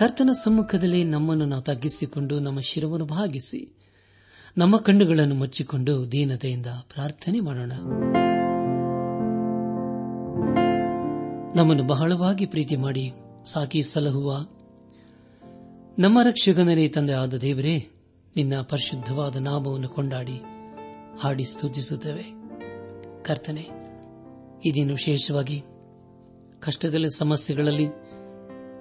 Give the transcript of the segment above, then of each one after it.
ಕರ್ತನ ಸಮ್ಮುಖದಲ್ಲಿ ನಮ್ಮನ್ನು ನಾವು ತಗ್ಗಿಸಿಕೊಂಡು ನಮ್ಮ ಶಿರವನ್ನು ಭಾಗಿಸಿ ನಮ್ಮ ಕಣ್ಣುಗಳನ್ನು ಮುಚ್ಚಿಕೊಂಡು ದೀನತೆಯಿಂದ ಪ್ರಾರ್ಥನೆ ಮಾಡೋಣ. ನಮ್ಮನ್ನು ಬಹಳವಾಗಿ ಪ್ರೀತಿ ಮಾಡಿ ಸಾಕಿ ಸಲಹುವ. ನಮ್ಮ ರಕ್ಷಕನೇ ತಂದೆ ಆದ ದೇವರೇ, ನಿನ್ನ ಪರಿಶುದ್ಧವಾದ ನಾಮವನ್ನು ಕೊಂಡಾಡಿ, ಹಾಡಿ ಸ್ತುತಿಸುತ್ತೇವೆ. ಕರ್ತನೆ ಇದೇನು ವಿಶೇಷವಾಗಿ ಕಷ್ಟದಲ್ಲಿ, ಸಮಸ್ಯೆಗಳಲ್ಲಿ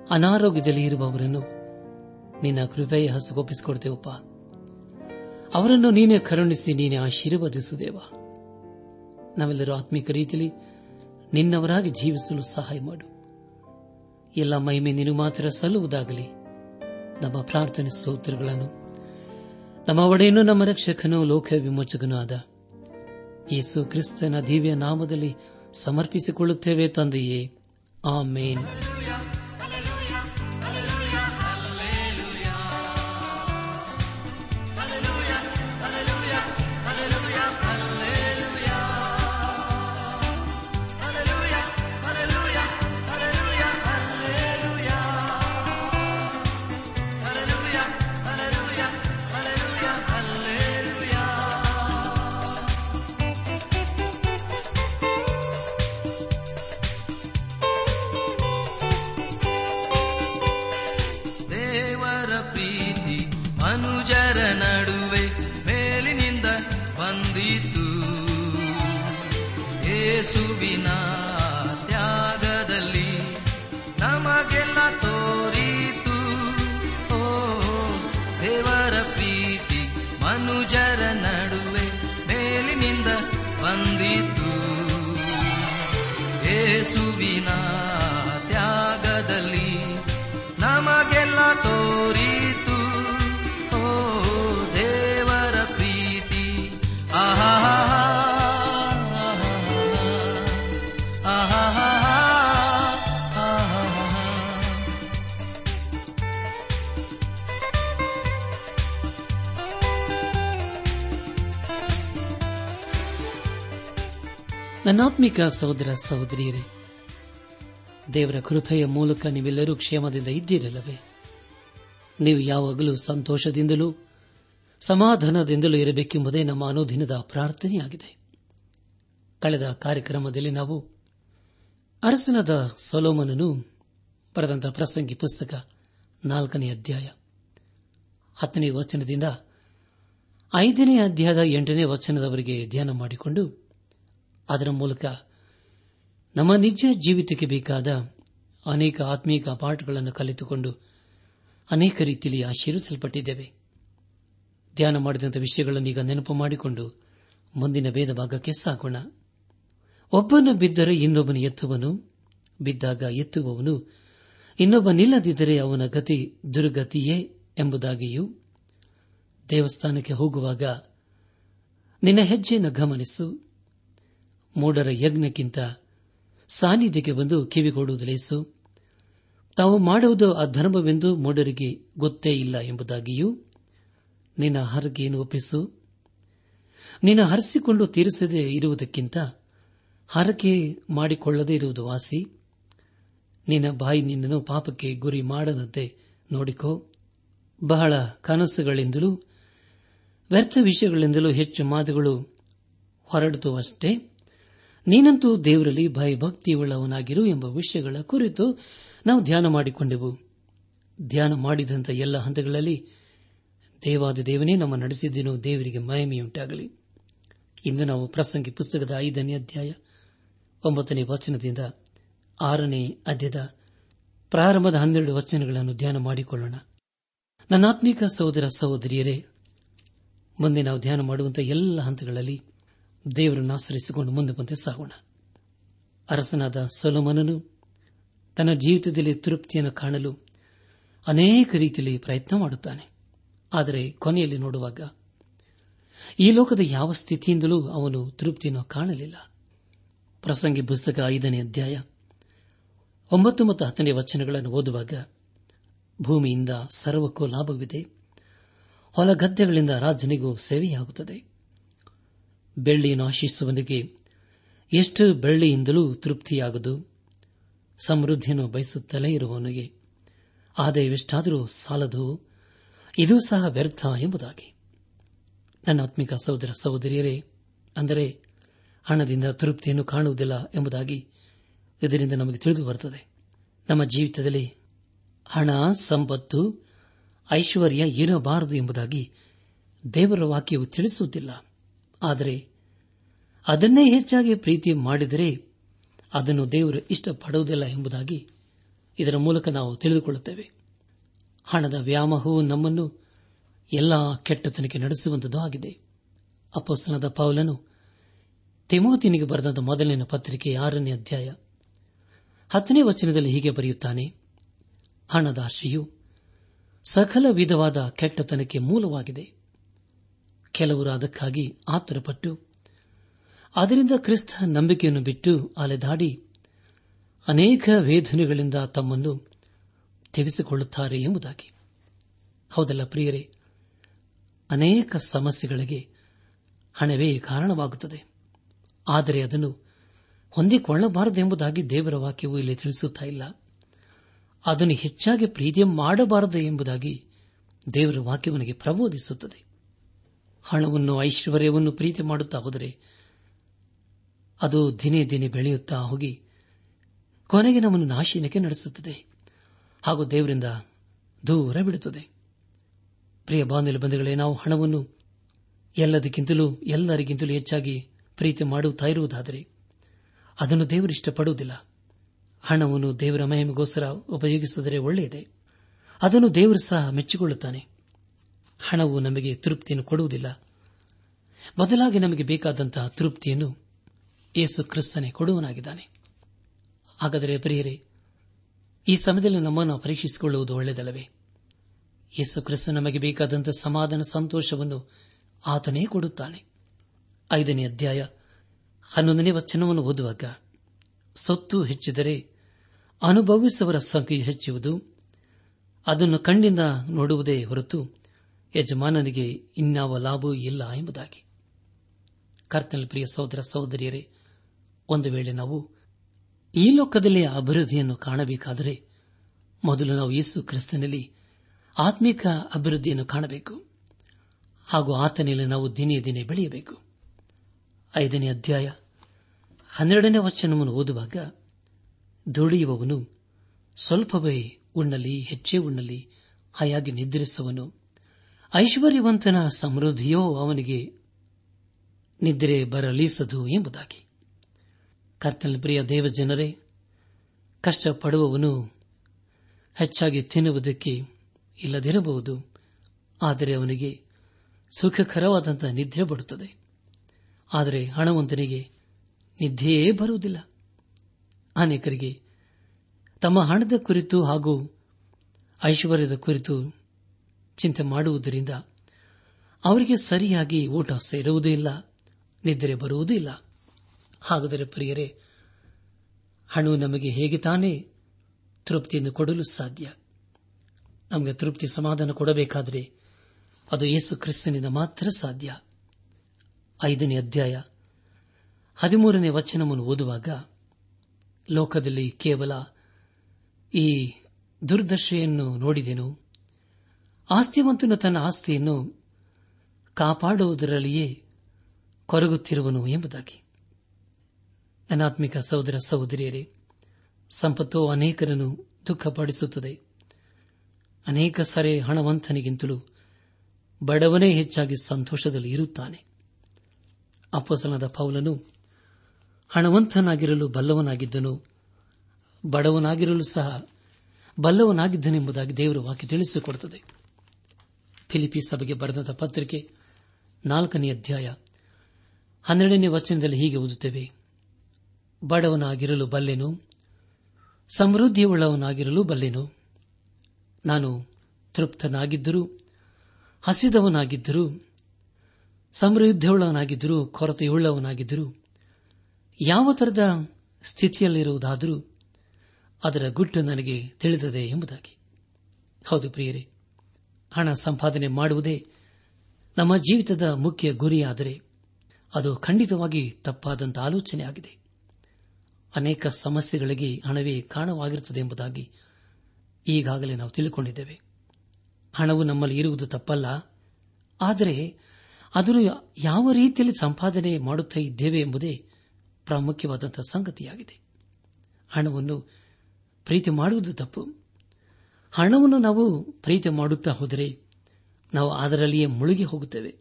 ಅನಾರೋಗ್ಯದಲ್ಲಿ ಇರುವವರನ್ನು ನಿನ್ನ ಕೃಪೆಯ ಹಸ್ತಗೊಪ್ಪಿಸಿಕೊಡ್ತೇವಪ್ಪ ಅವರನ್ನು ನೀನೇ ಕರುಣಿಸಿ, ನೀನೆ ಆಶೀರ್ವದಿಸುದೇವ. ನಾವೆಲ್ಲರೂ ಆತ್ಮಿಕ ರೀತಿಯಲ್ಲಿ ನಿನ್ನವರಾಗಿ ಜೀವಿಸಲು ಸಹಾಯ ಮಾಡು. ಎಲ್ಲ ಮಹಿಮೆ ನೀನು ಮಾತ್ರ ಸಲ್ಲುವುದಾಗಲಿ. ನಮ್ಮ ಪ್ರಾರ್ಥನೆ ಸ್ತೋತ್ರಗಳನ್ನು, ನಮ್ಮ ಒಡೆಯನು ನಮ್ಮ ರಕ್ಷಕನೂ, ಲೋಕ ವಿಮೋಚಕನೂ ಆದ ಯೇಸು ಕ್ರಿಸ್ತನ ದಿವ್ಯ ನಾಮದಲ್ಲಿ ಸಮರ್ಪಿಸಿಕೊಳ್ಳುತ್ತೇವೆ ತಂದೆಯೇ. ಆಮೇನ್. ನನ್ನಾತ್ಮಿಕ ಸಹೋದರ ಸಹೋದರಿಯರೇ, ದೇವರ ಕೃಪೆಯ ಮೂಲಕ ನೀವೆಲ್ಲರೂ ಕ್ಷೇಮದಿಂದ ಇದ್ದೀರಲ್ಲವೇ? ನೀವು ಯಾವಾಗಲೂ ಸಂತೋಷದಿಂದಲೂ, ಸಮಾಧಾನದಿಂದಲೂ ಇರಬೇಕೆಂಬುದೇ ನಮ್ಮ ಅನುದಿನದ ಪ್ರಾರ್ಥನೆಯಾಗಿದೆ. ಕಳೆದ ಕಾರ್ಯಕ್ರಮದಲ್ಲಿ ನಾವು ಅರಸನದ ಸೊಲೋಮನನು ಬರೆದಂತಹ ಪ್ರಸಂಗಿ ಪುಸ್ತಕ ನಾಲ್ಕನೇ ಅಧ್ಯಾಯ ಹತ್ತನೇ ವಚನದಿಂದ ಐದನೇ ಅಧ್ಯಾಯದ ಎಂಟನೇ ವಚನದವರೆಗೆ ಧ್ಯಾನ ಮಾಡಿಕೊಂಡು ಅದರ ಮೂಲಕ ನಮ್ಮ ನಿಜ ಜೀವಿತಕ್ಕೆ ಬೇಕಾದ ಅನೇಕ ಆತ್ಮೀಕ ಪಾಠಗಳನ್ನು ಕಲಿತುಕೊಂಡು ಅನೇಕ ರೀತಿಯಲ್ಲಿ ಆಶೀರ್ವಿಸಲ್ಪಟ್ಟಿದ್ದೇವೆ. ಧ್ಯಾನ ಮಾಡಿದಂಥ ವಿಷಯಗಳನ್ನು ಈಗ ನೆನಪು ಮಾಡಿಕೊಂಡು ಮುಂದಿನ ಭೇದ ಭಾಗಕ್ಕೆ ಸಾಗೋಣ. ಒಬ್ಬನು ಬಿದ್ದರೆ ಇನ್ನೊಬ್ಬನು ಎತ್ತುವನು, ಬಿದ್ದಾಗ ಎತ್ತುವವನು ಇನ್ನೊಬ್ಬನಿಲ್ಲದಿದ್ದರೆ ಅವನ ಗತಿ ದುರ್ಗತಿಯೇ ಎಂಬುದಾಗಿಯೂ ದೇವಸ್ಥಾನಕ್ಕೆ ಹೋಗುವಾಗ ನಿನ್ನ ಹೆಜ್ಜೆಯನ್ನು ಗಮನಿಸು. ಮೂಡರ ಯಜ್ಞಕ್ಕಿಂತ ಸಾನ್ನಿಧ್ಯಕ್ಕೆ ಬಂದು ಕಿವಿಗೊಡುವುದು ಲೇಸು ತಾವು ಮಾಡುವುದು ಅಧರ್ಮವೆಂದು ಮೂಡರಿಗೆ ಗೊತ್ತೇ ಇಲ್ಲ ಎಂಬುದಾಗಿಯೂ ನಿನ್ನ ಹರಕೆಯನ್ನು ಒಪ್ಪಿಸು. ನಿನ್ನ ಹರಿಸಿಕೊಂಡು ತೀರಿಸದೇ ಇರುವುದಕ್ಕಿಂತ ಹರಕೆ ಮಾಡಿಕೊಳ್ಳದೇ ಇರುವುದು ವಾಸಿ ನಿನ್ನ ಬಾಯಿ ನಿನ್ನನ್ನು ಪಾಪಕ್ಕೆ ಗುರಿ ಮಾಡದಂತೆ ನೋಡಿಕೋ. ಬಹಳ ಕನಸುಗಳಿಂದಲೂ ವ್ಯರ್ಥ ವಿಷಯಗಳಿಂದಲೂ ಹೆಚ್ಚು ಮಾತುಗಳು ಹೊರಡಿತು ನೀನಂತೂ ದೇವರಲ್ಲಿ ಭಯಭಕ್ತಿಯುಳ್ಳವನಾಗಿರು ಎಂಬ ವಿಷಯಗಳ ಕುರಿತು ನಾವು ಧ್ಯಾನ ಮಾಡಿಕೊಂಡೆವು. ಧ್ಯಾನ ಮಾಡಿದಂಥ ಎಲ್ಲ ಹಂತಗಳಲ್ಲಿ ದೇವಾದ ದೇವನೇ ನಮ್ಮ ನಡೆಸಿದ್ದೇನೋ ದೇವರಿಗೆ ಮಹಿಮೆಯುಂಟಾಗಲಿ. ಇಂದು ನಾವು ಪ್ರಸಂಗಿ ಪುಸ್ತಕದ ಐದನೇ ಅಧ್ಯಾಯ ಒಂಬತ್ತನೇ ವಚನದಿಂದ ಆರನೇ ಅಧ್ಯದ ಪ್ರಾರಂಭದ ಹನ್ನೆರಡು ವಚನಗಳನ್ನು ಧ್ಯಾನ ಮಾಡಿಕೊಳ್ಳೋಣ. ನನ್ನಾತ್ಮೀಕ ಸಹೋದರ ಸಹೋದರಿಯರೇ, ಮುಂದೆ ನಾವು ಧ್ಯಾನ ಮಾಡುವಂತಹ ಎಲ್ಲ ಹಂತಗಳಲ್ಲಿ ದೇವರನ್ನು ಆಶ್ರಯಿಸಿಕೊಂಡು ಮುಂದೆ ಬಂದೆ ಸಾಗೋಣ. ಅರಸನಾದ ಸೊಲೋಮನನು ತನ್ನ ಜೀವಿತದಲ್ಲಿ ತೃಪ್ತಿಯನ್ನು ಕಾಣಲು ಅನೇಕ ರೀತಿಯಲ್ಲಿ ಪ್ರಯತ್ನ ಮಾಡುತ್ತಾನೆ. ಆದರೆ ಕೊನೆಯಲ್ಲಿ ನೋಡುವಾಗ ಈ ಲೋಕದ ಯಾವ ಸ್ಥಿತಿಯಿಂದಲೂ ಅವನು ತೃಪ್ತಿಯನ್ನು ಕಾಣಲಿಲ್ಲ. ಪ್ರಸಂಗಿ ಪುಸ್ತಕ ಐದನೇ ಅಧ್ಯಾಯ ಒಂಬತ್ತು ಮತ್ತು ಹತ್ತನೇ ವಚನಗಳನ್ನು ಓದುವಾಗ ಭೂಮಿಯಿಂದ ಸರ್ವಕ್ಕೂ ಲಾಭವಿದೆ. ಹೊಲ ಗದ್ದೆಗಳಿಂದ ರಾಜನಿಗೂ ಸೇವೆಯಾಗುತ್ತದೆ. ಬೆಳ್ಳಿಯನ್ನು ಆಶಿಸುವನಿಗೆ ಎಷ್ಟು ಬೆಳ್ಳಿಯಿಂದಲೂ ತೃಪ್ತಿಯಾಗದು. ಸಮೃದ್ಧಿಯನ್ನು ಬಯಸುತ್ತಲೇ ಇರುವವನಿಗೆ. ಆದಾಯವೆಷ್ಟಾದರೂ ಸಾಲದು. ಇದೂ ಸಹ ವ್ಯರ್ಥ ಎಂಬುದಾಗಿ. ನನ್ನ ಆತ್ಮಿಕ ಸಹೋದರ ಸಹೋದರಿಯರೇ, ಅಂದರೆ ಹಣದಿಂದ ತೃಪ್ತಿಯನ್ನು ಕಾಣುವುದಿಲ್ಲ ಎಂಬುದಾಗಿ ಇದರಿಂದ ನಮಗೆ ತಿಳಿದು ಬರುತ್ತದೆ. ನಮ್ಮ ಜೀವಿತದಲ್ಲಿ ಹಣ, ಸಂಪತ್ತು, ಐಶ್ವರ್ಯ ಇರಬಾರದು ಎಂಬುದಾಗಿ ದೇವರ ವಾಕ್ಯವು ತಿಳಿಸುವುದಿಲ್ಲ. ಆದರೆ ಅದನ್ನೇ ಹೆಚ್ಚಾಗಿ ಪ್ರೀತಿ ಮಾಡಿದರೆ ಅದನ್ನು ದೇವರು ಇಷ್ಟಪಡುವುದಿಲ್ಲ ಎಂಬುದಾಗಿ ಇದರ ಮೂಲಕ ನಾವು ತಿಳಿದುಕೊಳ್ಳುತ್ತೇವೆ. ಹಣದ ವ್ಯಾಮೋಹವು ನಮ್ಮನ್ನು ಎಲ್ಲಾ ಕೆಟ್ಟತನಕ್ಕೆ ನಡೆಸುವಂತದ್ದು ಆಗಿದೆ. ಅಪೋಸ್ತನದ ಪೌಲನು ತಿಮೋತಿನಿಗೆ ಬರೆದ ಮೊದಲನೇ ಪತ್ರಿಕೆ ಆರನೇ ಅಧ್ಯಾಯ ಹತ್ತನೇ ವಚನದಲ್ಲಿ ಹೀಗೆ ಬರೆಯುತ್ತಾನೆ, ಹಣದ ಆಶೆಯು ಸಕಲ ವಿಧವಾದ ಕೆಟ್ಟತನಕ್ಕೆ ಮೂಲವಾಗಿದೆ. ಕೆಲವರು ಅದಕ್ಕಾಗಿ ಆತುರಪಟ್ಟು ಅದರಿಂದ ಕ್ರಿಸ್ತ ನಂಬಿಕೆಯನ್ನು ಬಿಟ್ಟು ಅಲೆದಾಡಿ ಅನೇಕ ವೇದನೆಗಳಿಂದ ತಮ್ಮನ್ನು ತೆಗೆಸಿಕೊಳ್ಳುತ್ತಾರೆ ಎಂಬುದಾಗಿ. ಹೌದಲ್ಲ ಪ್ರಿಯರೇ? ಅನೇಕ ಸಮಸ್ಯೆಗಳಿಗೆ ಹಣವೇ ಕಾರಣವಾಗುತ್ತದೆ. ಆದರೆ ಅದನ್ನು ಹೊಂದಿಕೊಳ್ಳಬಾರದೆಂಬುದಾಗಿ ದೇವರ ವಾಕ್ಯವು ಇಲ್ಲಿ ತಿಳಿಸುತ್ತಾ ಇಲ್ಲ. ಅದನ್ನು ಹೆಚ್ಚಾಗಿ ಪ್ರೀತಿ ಮಾಡಬಾರದು ಎಂಬುದಾಗಿ ದೇವರ ವಾಕ್ಯವನಿಗೆ ಪ್ರಬೋಧಿಸುತ್ತದೆ. ಹಣವನ್ನು, ಐಶ್ವರ್ಯವನ್ನು ಪ್ರೀತಿ ಮಾಡುತ್ತಾ ಹೋದರೆ ಅದು ದಿನೇ ದಿನೇ ಬೆಳೆಯುತ್ತಾ ಹೋಗಿ ಕೊನೆಗೆ ನಮ್ಮನ್ನು ನಾಶೀನಕ್ಕೆ ನಡೆಸುತ್ತದೆ. ಹಾಗೂ ದೇವರಿಂದ ದೂರ ಬಿಡುತ್ತದೆ. ಪ್ರಿಯ ಬಾಂಧವ್ಯ ಬಂಧುಗಳೇ, ನಾವು ಹಣವನ್ನು ಎಲ್ಲದಕ್ಕಿಂತಲೂ, ಎಲ್ಲರಿಗಿಂತಲೂ ಹೆಚ್ಚಾಗಿ ಪ್ರೀತಿ ಮಾಡುತ್ತಾ ಇರುವುದಾದರೆ ಅದನ್ನು ದೇವರು ಇಷ್ಟಪಡುವುದಿಲ್ಲ. ಹಣವನ್ನು ದೇವರ ಮಹಿಮೆಗೋಸ್ಕರ ಉಪಯೋಗಿಸಿದರೆ ಒಳ್ಳೆಯದೇ. ಅದನ್ನು ದೇವರು ಸಹ ಮೆಚ್ಚಿಕೊಳ್ಳುತ್ತಾನೆ. ಹಣವು ನಮಗೆ ತೃಪ್ತಿಯನ್ನು ಕೊಡುವುದಿಲ್ಲ. ಬದಲಾಗಿ ನಮಗೆ ಬೇಕಾದಂತಹ ತೃಪ್ತಿಯನ್ನು ಯೇಸು ಕ್ರಿಸ್ತನೇ ಕೊಡುವನಾಗಿದ್ದಾನೆ. ಹಾಗಾದರೆ ಪ್ರಿಯರೇ, ಈ ಸಮಯದಲ್ಲಿ ನಮ್ಮನ್ನು ಪರೀಕ್ಷಿಸಿಕೊಳ್ಳುವುದು ಒಳ್ಳೆಯದಲ್ಲವೇ? ಯೇಸು ಕ್ರಿಸ್ತ ನಮಗೆ ಬೇಕಾದಂತಹ ಸಮಾಧಾನ ಸಂತೋಷವನ್ನು ಆತನೇ ಕೊಡುತ್ತಾನೆ. ಐದನೇ ಅಧ್ಯಾಯ ಹನ್ನೊಂದನೇ ವಚನವನ್ನು ಓದುವಾಗ, ಸೊತ್ತು ಹೆಚ್ಚಿದರೆ ಅನುಭವಿಸುವವರ ಸಂಖ್ಯೆಯು ಹೆಚ್ಚುವುದು, ಅದನ್ನು ಕಣ್ಣಿಂದ ನೋಡುವುದೇ ಹೊರತು ಯಜಮಾನನಿಗೆ ಇನ್ಯಾವ ಲಾಭವೂ ಇಲ್ಲ ಎಂಬುದಾಗಿ. ಕರ್ತನ ಪ್ರಿಯ ಸಹೋದರ ಸಹೋದರಿಯರೇ ಒಂದು ವೇಳೆ ನಾವು ಈ ಲೋಕದಲ್ಲಿ ಅಭಿವೃದ್ಧಿಯನ್ನು ಕಾಣಬೇಕಾದರೆ ಮೊದಲು ನಾವು ಯೇಸು ಕ್ರಿಸ್ತನಲ್ಲಿ ಆತ್ಮಿಕ ಅಭಿವೃದ್ಧಿಯನ್ನು ಕಾಣಬೇಕು. ಹಾಗೂ ಆತನಲ್ಲಿ ನಾವು ದಿನೇ ದಿನೇ ಬೆಳೆಯಬೇಕು. ಐದನೇ ಅಧ್ಯಾಯ ಹನ್ನೆರಡನೇ ವಚನವನ್ನು ಓದುವಾಗ ದುಡಿಯುವವನು ಸ್ವಲ್ಪವೇ ಉಣ್ಣಲಿ, ಹೆಚ್ಚೇ ಉಣ್ಣಲಿ, ಹಾಯಾಗಿ ನಿದ್ರಿಸುವನು ಐಶ್ವರ್ಯವಂತನ ಸಮೃದ್ಧಿಯೋ ಅವನಿಗೆ ನಿದ್ರೆ ಬರಲೀಸದು ಎಂಬುದಾಗಿ. ಕರ್ತನ ಪ್ರಿಯ ದೇವಜನರೇ, ಕಷ್ಟಪಡುವವನು ಹೆಚ್ಚಾಗಿ ತಿನ್ನುವುದಕ್ಕೆ ಇಲ್ಲದಿರಬಹುದು, ಆದರೆ ಅವನಿಗೆ ಸುಖಕರವಾದಂತಹ ನಿದ್ರೆ ಬರುತ್ತದೆ. ಆದರೆ ಹಣವಂತನಿಗೆ ನಿದ್ದೆಯೇ ಬರುವುದಿಲ್ಲ. ಅನೇಕರಿಗೆ ತಮ್ಮ ಹಣದ ಕುರಿತು ಹಾಗೂ ಐಶ್ವರ್ಯದ ಕುರಿತು ಚಿಂತೆ ಮಾಡುವುದರಿಂದ ಅವರಿಗೆ ಸರಿಯಾಗಿ ಊಟ ಸೇರುವುದೂ ಇಲ್ಲ, ನಿದ್ರೆ ಬರುವುದೂ ಇಲ್ಲ. ಹಾಗಾದರೆ ಪ್ರಿಯರೇ, ಹಣು ನಮಗೆ ಹೇಗೆ ತಾನೇ ತೃಪ್ತಿಯನ್ನು ಕೊಡಲು ಸಾಧ್ಯ? ನಮಗೆ ತೃಪ್ತಿ ಸಮಾಧಾನ ಕೊಡಬೇಕಾದರೆ ಅದು ಯೇಸು ಕ್ರಿಸ್ತನಿಂದ ಮಾತ್ರ ಸಾಧ್ಯ. ಐದನೇ ಅಧ್ಯಾಯ ಹದಿಮೂರನೇ ವಚನವನ್ನು ಓದುವಾಗ ಲೋಕದಲ್ಲಿ ಕೇವಲ ಈ ದುರ್ದಶೆಯನ್ನು ನೋಡಿದೆನು. ಆಸ್ತಿವಂತನು ತನ್ನ ಆಸ್ತಿಯನ್ನು ಕಾಪಾಡುವುದರಲ್ಲಿಯೇ ಕೊರಗುತ್ತಿರುವನು ಎಂಬುದಾಗಿ. ಅನಾತ್ಮಿಕ ಸಹೋದರ ಸಹೋದರಿಯರೇ, ಸಂಪತ್ತು ಅನೇಕರನ್ನು ದುಃಖಪಡಿಸುತ್ತದೆ. ಅನೇಕ ಸರೆ ಹಣವಂತನಿಗಿಂತಲೂ ಬಡವನೇ ಹೆಚ್ಚಾಗಿ ಸಂತೋಷದಲ್ಲಿ ಇರುತ್ತಾನೆ. ಅಪ್ಪಸನದ ಪೌಲನು ಹಣವಂತನಾಗಿರಲು ಬಲ್ಲವನಾಗಿದ್ದನು, ಬಡವನಾಗಿರಲು ಸಹ ಬಲ್ಲವನಾಗಿದ್ದನೆಂಬುದಾಗಿ ದೇವರ ವಾಕ್ಯ ತಿಳಿಸಿಕೊಡುತ್ತದೆ. ಫಿಲಿಪಿ ಸಭೆಗೆ ಬರೆದ ಪತ್ರಿಕೆ ನಾಲ್ಕನೇ ಅಧ್ಯಾಯ ಹನ್ನೆರಡನೇ ವಚನದಲ್ಲಿ ಹೀಗೆ ಓದುತ್ತೇವೆ. ಬಡವನಾಗಿರಲು ಬಲ್ಲೆನು? ಸಮೃದ್ಧಿಯುಳ್ಳವನಾಗಿರಲು ಬಲ್ಲೆನು? ನಾನು ತೃಪ್ತನಾಗಿದ್ದರೂ, ಹಸಿದವನಾಗಿದ್ದರೂ, ಸಮೃದ್ಧಿಯುಳ್ಳವನಾಗಿದ್ದರೂ, ಕೊರತೆಯುಳ್ಳವನಾಗಿದ್ದರೂ, ಯಾವ ತರದ ಸ್ಥಿತಿಯಲ್ಲಿರುವುದಾದರೂ ಅದರ ಗುಟ್ಟು ನನಗೆ ತಿಳಿದದೆ ಎಂಬುದಾಗಿ. ಹೌದು ಪ್ರಿಯರೇ, ಹಣ ಸಂಪಾದನೆ ಮಾಡುವುದೇ ನಮ್ಮ ಜೀವಿತದ ಮುಖ್ಯ ಗುರಿಯಾದರೆ ಅದು ಖಂಡಿತವಾಗಿ ತಪ್ಪಾದಂಥ ಆಲೋಚನೆಯಾಗಿದೆ. ಅನೇಕ ಸಮಸ್ಯೆಗಳಿಗೆ ಹಣವೇ ಕಾರಣವಾಗಿರುತ್ತದೆ ಎಂಬುದಾಗಿ ಈಗಾಗಲೇ ನಾವು ತಿಳಿದುಕೊಂಡಿದ್ದೇವೆ. ಹಣವು ನಮ್ಮಲ್ಲಿ ಇರುವುದು ತಪ್ಪಲ್ಲ. ಆದರೆ ಅದನ್ನು ಯಾವ ರೀತಿಯಲ್ಲಿ ಸಂಪಾದನೆ ಮಾಡುತ್ತಾ ಇದ್ದೇವೆ ಎಂಬುದೇ ಪ್ರಾಮುಖ್ಯವಾದಂತಹ ಸಂಗತಿಯಾಗಿದೆ. ಹಣವನ್ನು ಪ್ರೀತಿ ಮಾಡುವುದು ತಪ್ಪು. ಹಣವನ್ನು ನಾವು ಪ್ರೀತಿ ಮಾಡುತ್ತಾ ಹೋದರೆ ನಾವು ಅದರಲ್ಲಿಯೇ ಮುಳುಗಿ ಹೋಗುತ್ತೇವೆ.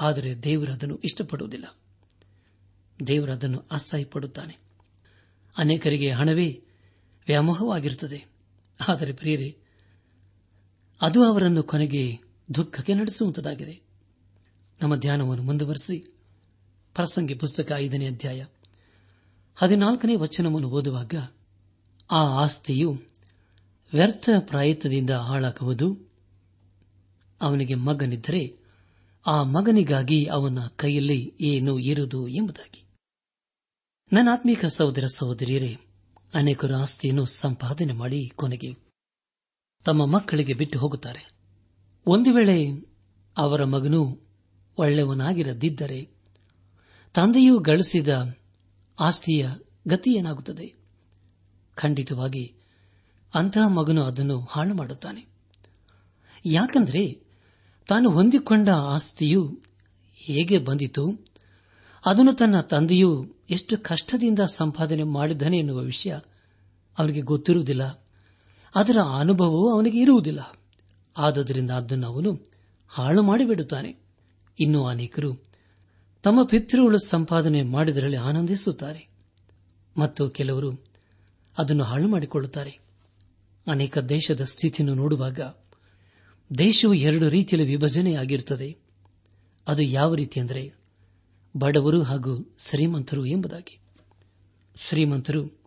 ಆದರೆ ದೇವರು ಅದನ್ನು ಇಷ್ಟಪಡುವುದಿಲ್ಲ. ದೇವರು ಅದನ್ನು ಅಸಹ್ಯಪಡುತ್ತಾನೆ. ಅನೇಕರಿಗೆ ಹಣವೇ ವ್ಯಾಮೋಹವಾಗಿರುತ್ತದೆ. ಆದರೆ ಪ್ರಿಯರೇ, ಅದು ಅವರನ್ನು ಕೊನೆಗೆ ದುಃಖಕ್ಕೆ ನಡೆಸುವಂತದಾಗಿದೆ. ನಮ್ಮ ಧ್ಯಾನವನ್ನು ಮುಂದುವರೆಸಿ. ಪ್ರಸಂಗಿ ಪುಸ್ತಕ ಐದನೇ ಅಧ್ಯಾಯ ಹದಿನಾಲ್ಕನೇ ವಚನವನ್ನು ಓದುವಾಗ ಆ ಆಸ್ತಿಯು ವ್ಯರ್ಥ ಪ್ರಾಯತ್ನದಿಂದ ಹಾಳಾಗುವುದು. ಅವನಿಗೆ ಮಗನಿದ್ದರೆ ಆ ಮಗನಿಗಾಗಿ ಅವನ ಕೈಯಲ್ಲಿ ಏನು ಇರುವುದು ಎಂಬುದಾಗಿ. ನನ್ನ ಆತ್ಮೀಕ ಸಹೋದರ ಸಹೋದರಿಯರೇ, ಅನೇಕರು ಆಸ್ತಿಯನ್ನು ಸಂಪಾದನೆ ಮಾಡಿ ಕೊನೆಗೆ ತಮ್ಮ ಮಕ್ಕಳಿಗೆ ಬಿಟ್ಟು ಹೋಗುತ್ತಾರೆ. ಒಂದು ವೇಳೆ ಅವರ ಮಗನು ಒಳ್ಳೆಯವನಾಗಿರದಿದ್ದರೆ ತಂದೆಯು ಗಳಿಸಿದ ಆಸ್ತಿಯ ಗತಿ ಏನಾಗುತ್ತದೆ? ಖಂಡಿತವಾಗಿ, ಅಂತಹ ಮಗನು ಅದನ್ನು ಹಾಳು ಮಾಡುತ್ತಾನೆ. ಯಾಕಂದರೆ ತಾನು ಹೊಂದಿಕೊಂಡ ಆಸ್ತಿಯು ಹೇಗೆ ಬಂದಿತು? ಅದನ್ನು ತನ್ನ ತಂದೆಯು ಎಷ್ಟು ಕಷ್ಟದಿಂದ ಸಂಪಾದನೆ ಮಾಡಿದ್ದಾನೆ ಎನ್ನುವ ವಿಷಯ ಅವನಿಗೆ ಗೊತ್ತಿರುವುದಿಲ್ಲ. ಅದರ ಅನುಭವವೂ ಅವನಿಗೆ ಇರುವುದಿಲ್ಲ. ಆದ್ದರಿಂದ ಅದನ್ನು ಅವನು ಹಾಳು ಮಾಡಿಬಿಡುತ್ತಾನೆ. ಇನ್ನೂ ಅನೇಕರು ತಮ್ಮ ಪಿತೃಗಳು ಸಂಪಾದನೆ ಮಾಡಿದರಲ್ಲಿ ಆನಂದಿಸುತ್ತಾರೆ. ಮತ್ತು ಕೆಲವರು ಅದನ್ನು ಹಾಳು ಮಾಡಿಕೊಳ್ಳುತ್ತಾರೆ. ಅನೇಕ ದೇಶದ ಸ್ಥಿತಿಯನ್ನು ನೋಡುವಾಗ ದೇಶವು ಎರಡು ರೀತಿಯಲ್ಲಿ ವಿಭಜನೆಯಾಗಿರುತ್ತದೆ. ಅದು ಯಾವ ರೀತಿ ಅಂದರೆ ಬಡವರು ಹಾಗೂ ಶ್ರೀಮಂತರು ಎಂಬುದಾಗಿ. ಶ್ರೀಮಂತರು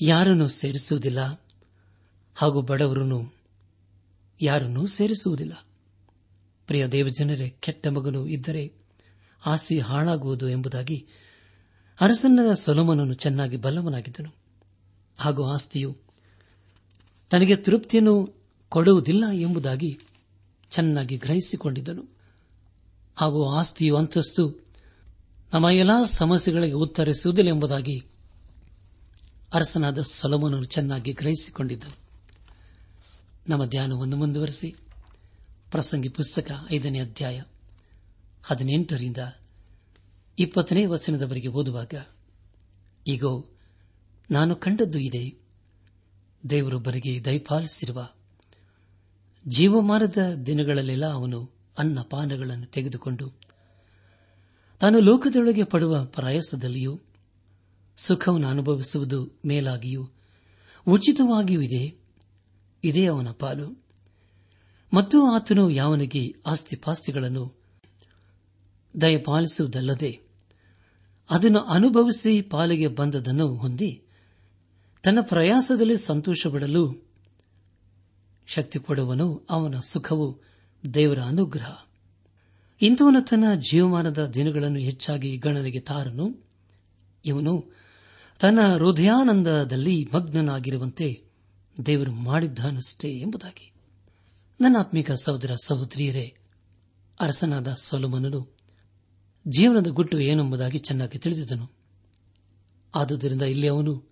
ಯಾರನ್ನು ಸೇರಿಸುವುದಿಲ್ಲ ಹಾಗೂ ಬಡವರನ್ನು ಯಾರನ್ನೂ ಸೇರಿಸುವುದಿಲ್ಲ. ಪ್ರಿಯ ದೇವಜನರೇ, ಕೆಟ್ಟ ಮಗನು ಇದ್ದರೆ ಆಸ್ತಿ ಹಾಳಾಗುವುದು ಎಂಬುದಾಗಿ ಅರಸನ್ನದ ಸೊಲಮನನ್ನು ಚೆನ್ನಾಗಿ ಬಲ್ಲವನಾಗಿದ್ದನು. ಹಾಗೂ ಆಸ್ತಿಯು ತನಗೆ ತೃಪ್ತಿಯನ್ನು ಕೊಡುವುದಿಲ್ಲ ಎಂಬುದಾಗಿ ಚೆನ್ನಾಗಿ ಗ್ರಹಿಸಿಕೊಂಡಿದ್ದನು. ಹಾಗೂ ಆಸ್ತಿಯು ಅಂತಸ್ತು ನಮ್ಮ ಎಲ್ಲಾ ಸಮಸ್ಯೆಗಳಿಗೆ ಉತ್ತರಿಸುವುದಿಲ್ಲ ಎಂಬುದಾಗಿ ಅರಸನಾದ ಸೊಲಮನನ್ನು ಚೆನ್ನಾಗಿ ಗ್ರಹಿಸಿಕೊಂಡಿದ್ದನು. ನಮ್ಮ ಧ್ಯಾನವನ್ನು ಮುಂದುವರೆಸಿ. ಪ್ರಸಂಗಿ ಪುಸ್ತಕ ಐದನೇ ಅಧ್ಯಾಯ ಹದಿನೆಂಟರಿಂದ ಇಪ್ಪತ್ತನೇ ವಚನದವರೆಗೆ ಓದುವಾಗ ಈಗ ನಾನು ಕಂಡದ್ದು ಇದೆ. ದೇವರೊಬ್ಬರಿಗೆ ದಯಪಾಲಿಸಿರುವ ಜೀವಮಾನದ ದಿನಗಳಲ್ಲೆಲ್ಲ ಅವನು ಅನ್ನಪಾನಗಳನ್ನು ತೆಗೆದುಕೊಂಡು ತಾನು ಲೋಕದೊಳಗೆ ಪಡುವ ಪ್ರಯಾಸದಲ್ಲಿಯೂ ಸುಖವನ್ನು ಅನುಭವಿಸುವುದು ಮೇಲಾಗಿಯೂ ಉಚಿತವಾಗಿಯೂ ಇದೆ. ಇದೇ ಅವನ ಪಾಲು. ಮತ್ತು ಆತನು ಯಾವನಿಗೆ ಆಸ್ತಿಪಾಸ್ತಿಗಳನ್ನು ದಯಪಾಲಿಸುವುದಲ್ಲದೆ ಅದನ್ನು ಅನುಭವಿಸಿ ಪಾಲಿಗೆ ಬಂದದನ್ನು ಹೊಂದಿ ತನ್ನ ಪ್ರಯಾಸದಲ್ಲಿ ಸಂತೋಷಪಡಲು ಶಕ್ತಿ ಕೊಡುವನು ಅವನ ಸುಖವು ದೇವರ ಅನುಗ್ರಹ. ಇಂಥವನು ತನ್ನ ಜೀವಮಾನದ ದಿನಗಳನ್ನು ಹೆಚ್ಚಾಗಿ ಗಣನೆಗೆ ತಾರನು ಇವನು ತನ್ನ ಹೃದಯಾನಂದದಲ್ಲಿ ಮಗ್ನನಾಗಿರುವಂತೆ ದೇವರು ಮಾಡಿದ್ದಾನಷ್ಟೇ ಎಂಬುದಾಗಿ. ನನ್ನ ಆತ್ಮಿಕ ಸಹೋದರ ಸಹೋದರಿಯರೇ, ಅರಸನಾದ ಸೊಲಮನನು ಜೀವನದ ಗುಟ್ಟು ಏನೆಂಬುದಾಗಿ ಚೆನ್ನಾಗಿ ತಿಳಿದಿದನು ಆದುದರಿಂದ ಇಲ್ಲಿ ಅವನು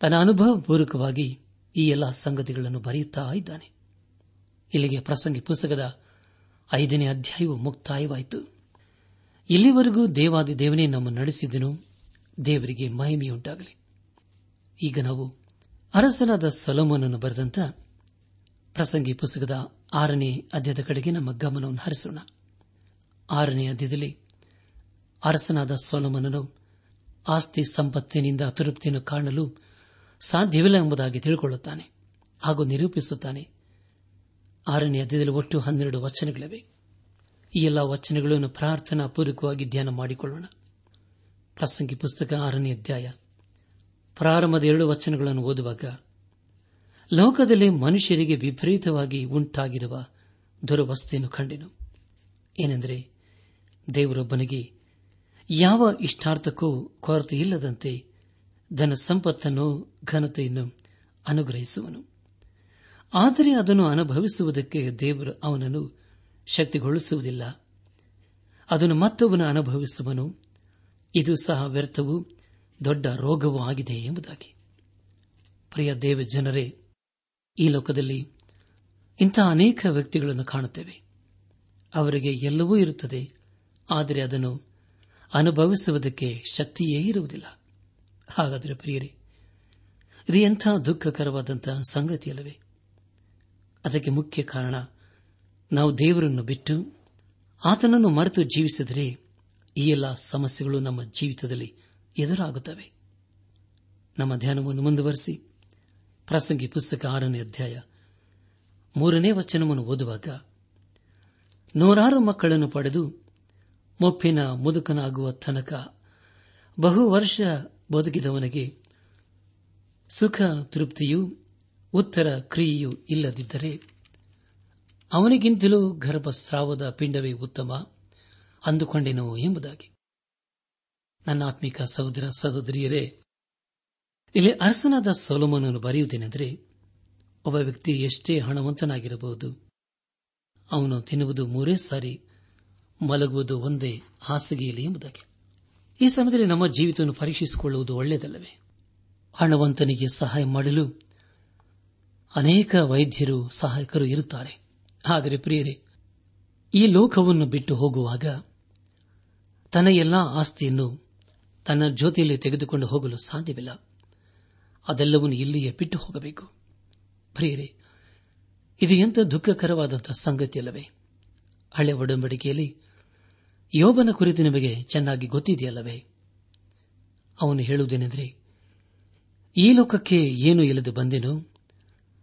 ತನ್ನ ಅನುಭವಪೂರ್ವಕವಾಗಿ ಈ ಎಲ್ಲ ಸಂಗತಿಗಳನ್ನು ಬರೆಯುತ್ತಾ ಇದ್ದಾನೆ. ಇಲ್ಲಿಗೆ ಪ್ರಸಂಗಿ ಪುಸ್ತಕದ ಐದನೇ ಅಧ್ಯಾಯವು ಮುಕ್ತಾಯವಾಯಿತು. ಇಲ್ಲಿವರೆಗೂ ದೇವಾದಿ ದೇವನೇ ನಮ್ಮ ನಡೆಸಿದನು. ದೇವರಿಗೆ ಮಹಿಮೆಯುಂಟಾಗಲಿ. ಈಗ ನಾವು ಅರಸನಾದ ಸಲೋಮನನ್ನು ಬರೆದಂತ ಪ್ರಸಂಗಿ ಪುಸ್ತಕದ ಆರನೇ ಅಧ್ಯಾಯದ ಕಡೆಗೆ ನಮ್ಮ ಗಮನವನ್ನು ಹರಿಸೋಣ. ಆರನೇ ಅಧ್ಯಾಯದಲ್ಲಿ ಅರಸನಾದ ಸೊಲಮನನು ಆಸ್ತಿ ಸಂಪತ್ತಿನಿಂದ ಅತೃಪ್ತಿಯನ್ನು ಕಾಣಲು ಸಾಧ್ಯವಿಲ್ಲ ಎಂಬುದಾಗಿ ತಿಳಿದುಕೊಳ್ಳುತ್ತಾನೆ ಹಾಗೂ ನಿರೂಪಿಸುತ್ತಾನೆ. ಆರನೇ ಅಧ್ಯಯದಲ್ಲಿ ಒಟ್ಟು ಹನ್ನೆರಡು ವಚನಗಳಿವೆ. ಈ ಎಲ್ಲ ವಚನಗಳನ್ನು ಪ್ರಾರ್ಥನಾ ಪೂರ್ವಕವಾಗಿ ಧ್ಯಾನ ಮಾಡಿಕೊಳ್ಳೋಣ. ಪ್ರಸಂಗಿ ಪುಸ್ತಕ ಆರನೇ ಅಧ್ಯಾಯ. ಪ್ರಾರಂಭದ ಎರಡು ವಚನಗಳನ್ನು ಓದುವಾಗ, ಲೋಕದಲ್ಲಿ ಮನುಷ್ಯರಿಗೆ ವಿಪರೀತವಾಗಿ ಉಂಟಾಗಿರುವ ದುರವಸ್ಥೆಯನ್ನು ಕಂಡೆನು. ಏನೆಂದರೆ, ದೇವರೊಬ್ಬನಿಗೆ ಯಾವ ಇಷ್ಟಾರ್ಥಕ್ಕೂ ಕೊರತೆ ಇಲ್ಲದಂತೆ ಧನ ಸಂಪತ್ತನ್ನು ಘನತೆಯನ್ನು ಅನುಗ್ರಹಿಸುವನು. ಆದರೆ ಅದನ್ನು ಅನುಭವಿಸುವುದಕ್ಕೆ ದೇವರು ಅವನನ್ನು ಶಕ್ತಿಗೊಳಿಸುವುದಿಲ್ಲ. ಅದನ್ನು ಮತ್ತೊಬ್ಬನು ಅನುಭವಿಸುವನು. ಇದು ಸಹ ವ್ಯರ್ಥವೂ ದೊಡ್ಡ ರೋಗವೂ ಆಗಿದೆ ಎಂಬುದಾಗಿ. ಪ್ರಿಯ ದೇವ ಜನರೇ ಈ ಲೋಕದಲ್ಲಿ ಇಂತಹ ಅನೇಕ ವ್ಯಕ್ತಿಗಳನ್ನು ಕಾಣುತ್ತೇವೆ. ಅವರಿಗೆ ಎಲ್ಲವೂ ಇರುತ್ತದೆ, ಆದರೆ ಅದನ್ನು ಅನುಭವಿಸುವುದಕ್ಕೆ ಶಕ್ತಿಯೇ ಇರುವುದಿಲ್ಲ. ಹಾಗಾದರೆ ಪ್ರಿಯರೇ, ಇದು ಎಂಥ ದುಃಖಕರವಾದಂತಹ ಸಂಗತಿಯಲ್ಲವೇ? ಅದಕ್ಕೆ ಮುಖ್ಯ ಕಾರಣ, ನಾವು ದೇವರನ್ನು ಬಿಟ್ಟು ಆತನನ್ನು ಮರೆತು ಜೀವಿಸಿದರೆ ಈ ಎಲ್ಲ ಸಮಸ್ಯೆಗಳು ನಮ್ಮ ಜೀವಿತದಲ್ಲಿ ಎದುರಾಗುತ್ತವೆ. ನಮ್ಮ ಧ್ಯಾನವನ್ನು ಮುಂದುವರೆಸಿ ಪ್ರಸಂಗಿ ಪುಸ್ತಕ ಆರನೇ ಅಧ್ಯಾಯ ಮೂರನೇ ವಚನವನ್ನು ಓದುವಾಗ, ನೂರಾರು ಮಕ್ಕಳನ್ನು ಪಡೆದು ಮೊಪ್ಪಿನ ಮುದುಕನಾಗುವ ತನಕ ಬಹು ವರ್ಷ ಬದುಕಿದವನಿಗೆ ಸುಖ, ತೃಪ್ತಿಯೂ ಉತ್ತರ ಕ್ರಿಯೆಯು ಇಲ್ಲದಿದ್ದರೆ ಅವನಿಗಿಂತಲೂ ಗರ್ಭಸ್ರಾವದ ಪಿಂಡವೇ ಉತ್ತಮ ಅಂದುಕೊಂಡೆನು ಎಂಬುದಾಗಿ. ನನ್ನ ಆತ್ಮಿಕ ಸಹೋದರ ಸಹೋದರಿಯರೇ, ಇಲ್ಲಿ ಅರಸನಾದ ಸೊಲೋಮನನ್ನು ಬರೆಯುವುದೇನೆಂದರೆ, ಒಬ್ಬ ವ್ಯಕ್ತಿ ಎಷ್ಟೇ ಹಣವಂತನಾಗಿರಬಹುದು, ಅವನು ತಿನ್ನುವುದು ಮೂರೇ ಸಾರಿ, ಮಲಗುವುದು ಒಂದೇ ಹಾಸಿಗೆಯಲ್ಲಿ ಎಂಬುದಾಗಿ. ಈ ಸಮಯದಲ್ಲಿ ನಮ್ಮ ಜೀವಿತವನ್ನು ಪರೀಕ್ಷಿಸಿಕೊಳ್ಳುವುದು ಒಳ್ಳೆಯದಲ್ಲವೇ? ಹಣವಂತನಿಗೆ ಸಹಾಯ ಮಾಡಲು ಅನೇಕ ವೈದ್ಯರು ಸಹಾಯಕರು ಇರುತ್ತಾರೆ. ಆದರೆ ಪ್ರಿಯರೇ, ಈ ಲೋಕವನ್ನು ಬಿಟ್ಟು ಹೋಗುವಾಗ ತನ್ನ ಎಲ್ಲಾ ಆಸ್ತಿಯನ್ನು ತನ್ನ ಜೊತೆಯಲ್ಲಿ ತೆಗೆದುಕೊಂಡು ಹೋಗಲು ಸಾಧ್ಯವಿಲ್ಲ. ಅದೆಲ್ಲವನ್ನು ಇಲ್ಲಿಯೇ ಬಿಟ್ಟು ಹೋಗಬೇಕು. ಪ್ರಿಯರೇ, ಇದು ಎಂಥ ದುಃಖಕರವಾದಂತಹ ಸಂಗತಿಯಲ್ಲವೇ? ಹಳೆ ಒಡಂಬಡಿಕೆಯಲ್ಲಿ ಯೋಬನ ಕುರಿತು ನಿಮಗೆ ಚೆನ್ನಾಗಿ ಗೊತ್ತಿದೆಯಲ್ಲವೇ? ಅವನು ಹೇಳುವುದೇನೆಂದರೆ, ಈ ಲೋಕಕ್ಕೆ ಏನು ಇಲ್ಲದೆ ಬಂದೆನೋ?